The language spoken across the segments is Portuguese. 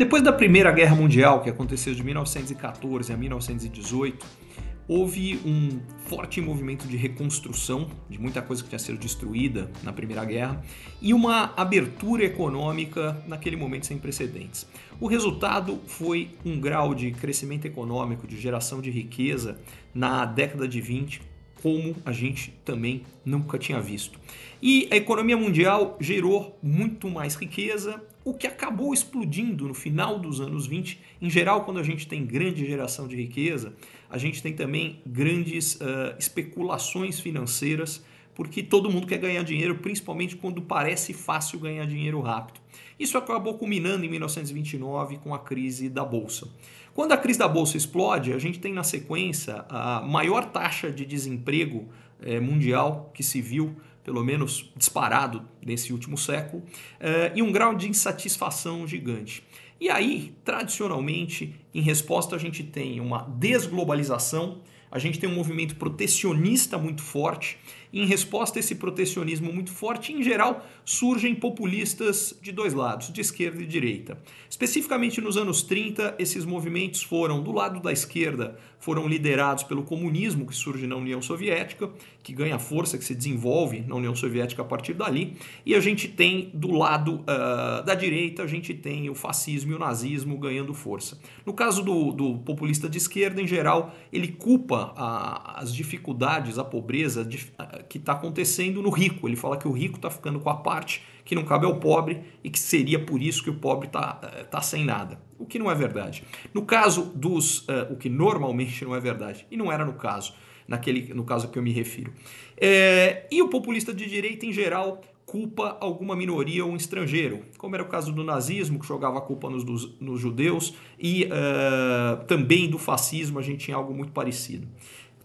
Depois da Primeira Guerra Mundial, que aconteceu de 1914 a 1918, houve um forte movimento de reconstrução de muita coisa que tinha sido destruída na Primeira Guerra e uma abertura econômica naquele momento sem precedentes. O resultado foi um grau de crescimento econômico, de geração de riqueza na década de 20 como a gente também nunca tinha visto. E a economia mundial gerou muito mais riqueza, o que acabou explodindo no final dos anos 20. Em geral, quando a gente tem grande geração de riqueza, a gente tem também grandes uh, especulações financeiras, porque todo mundo quer ganhar dinheiro, principalmente quando parece fácil ganhar dinheiro rápido. Isso acabou culminando em 1929 com a crise da Bolsa. Quando a crise da Bolsa explode, a gente tem na sequência a maior taxa de desemprego eh, mundial que se viu pelo menos disparado nesse último século, uh, e um grau de insatisfação gigante. E aí, tradicionalmente, em resposta, a gente tem uma desglobalização, a gente tem um movimento protecionista muito forte em resposta a esse protecionismo muito forte, em geral, surgem populistas de dois lados, de esquerda e direita. Especificamente nos anos 30, esses movimentos foram, do lado da esquerda, foram liderados pelo comunismo que surge na União Soviética, que ganha força, que se desenvolve na União Soviética a partir dali, e a gente tem do lado uh, da direita, a gente tem o fascismo e o nazismo ganhando força. No caso do, do populista de esquerda, em geral, ele culpa a, as dificuldades, a pobreza, que está acontecendo no rico. Ele fala que o rico está ficando com a parte que não cabe ao pobre e que seria por isso que o pobre está tá sem nada. O que não é verdade. No caso dos. Uh, o que normalmente não é verdade. E não era no caso, naquele, no caso que eu me refiro. É, e o populista de direita, em geral, culpa alguma minoria ou um estrangeiro, como era o caso do nazismo, que jogava a culpa nos, nos judeus, e uh, também do fascismo a gente tinha algo muito parecido.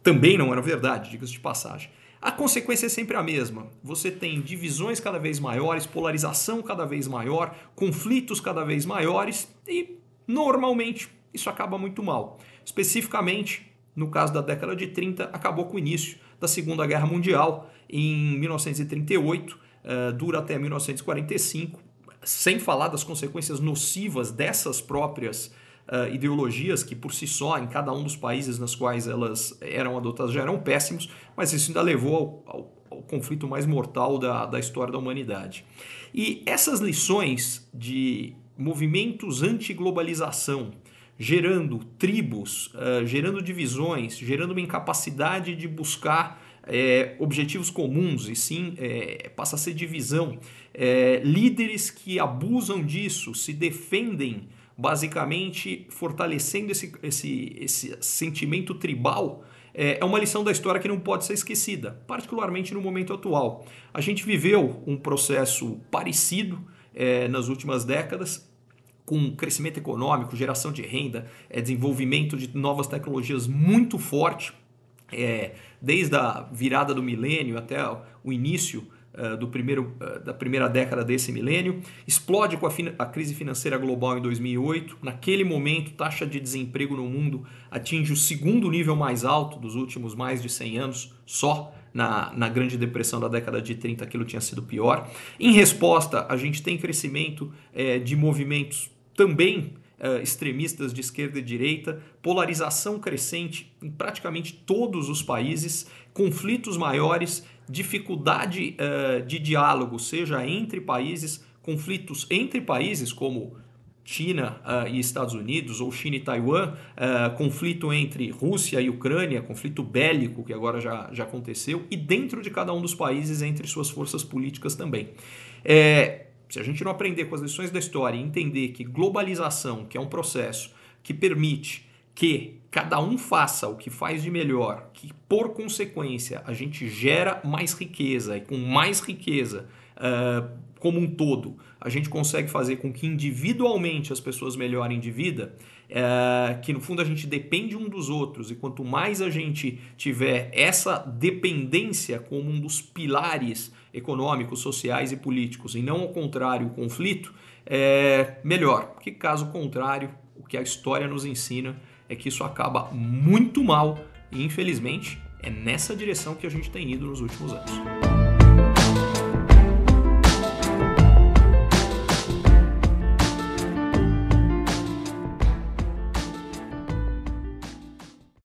Também não era verdade, diga-se de passagem. A consequência é sempre a mesma. Você tem divisões cada vez maiores, polarização cada vez maior, conflitos cada vez maiores e, normalmente, isso acaba muito mal. Especificamente, no caso da década de 30, acabou com o início da Segunda Guerra Mundial em 1938, eh, dura até 1945, sem falar das consequências nocivas dessas próprias uh, ideologias que por si só, em cada um dos países nas quais elas eram adotadas, já eram péssimos, mas isso ainda levou ao, ao, ao conflito mais mortal da, da história da humanidade. E essas lições de movimentos anti-globalização, gerando tribos, uh, gerando divisões, gerando uma incapacidade de buscar é, objetivos comuns, e sim é, passa a ser divisão. É, líderes que abusam disso, se defendem basicamente fortalecendo esse, esse, esse sentimento tribal, é, é uma lição da história que não pode ser esquecida, particularmente no momento atual. A gente viveu um processo parecido é, nas últimas décadas, com crescimento econômico, geração de renda, é, desenvolvimento de novas tecnologias muito forte, é, desde a virada do milênio até o início uh, do primeiro, uh, da primeira década desse milênio, explode com a, a, crise financeira global em 2008. Naquele momento, taxa de desemprego no mundo atinge o segundo nível mais alto dos últimos mais de 100 anos, só na, na Grande Depressão da década de 30 aquilo tinha sido pior. Em resposta, a gente tem crescimento é, de movimentos também Uh, extremistas de esquerda e direita, polarização crescente em praticamente todos os países, conflitos maiores dificuldade uh, de diálogo, seja entre países, conflitos entre países como China uh, e Estados Unidos, ou China e Taiwan, uh, conflito entre Rússia e Ucrânia, conflito bélico que agora já, já aconteceu, e dentro de cada um dos países entre suas forças políticas também. É, se a gente não aprender com as lições da história e entender que globalização, que é um processo que permite que cada um faça o que faz de melhor, que por consequência a gente gera mais riqueza e com mais riqueza uh, como um todo a gente consegue fazer com que individualmente as pessoas melhorem de vida, uh, que no fundo a gente depende um dos outros e quanto mais a gente tiver essa dependência como um dos pilares econômicos, sociais e políticos e não ao contrário o conflito, é melhor, porque caso contrário o que a história nos ensina é que isso acaba muito mal e infelizmente é nessa direção que a gente tem ido nos últimos anos.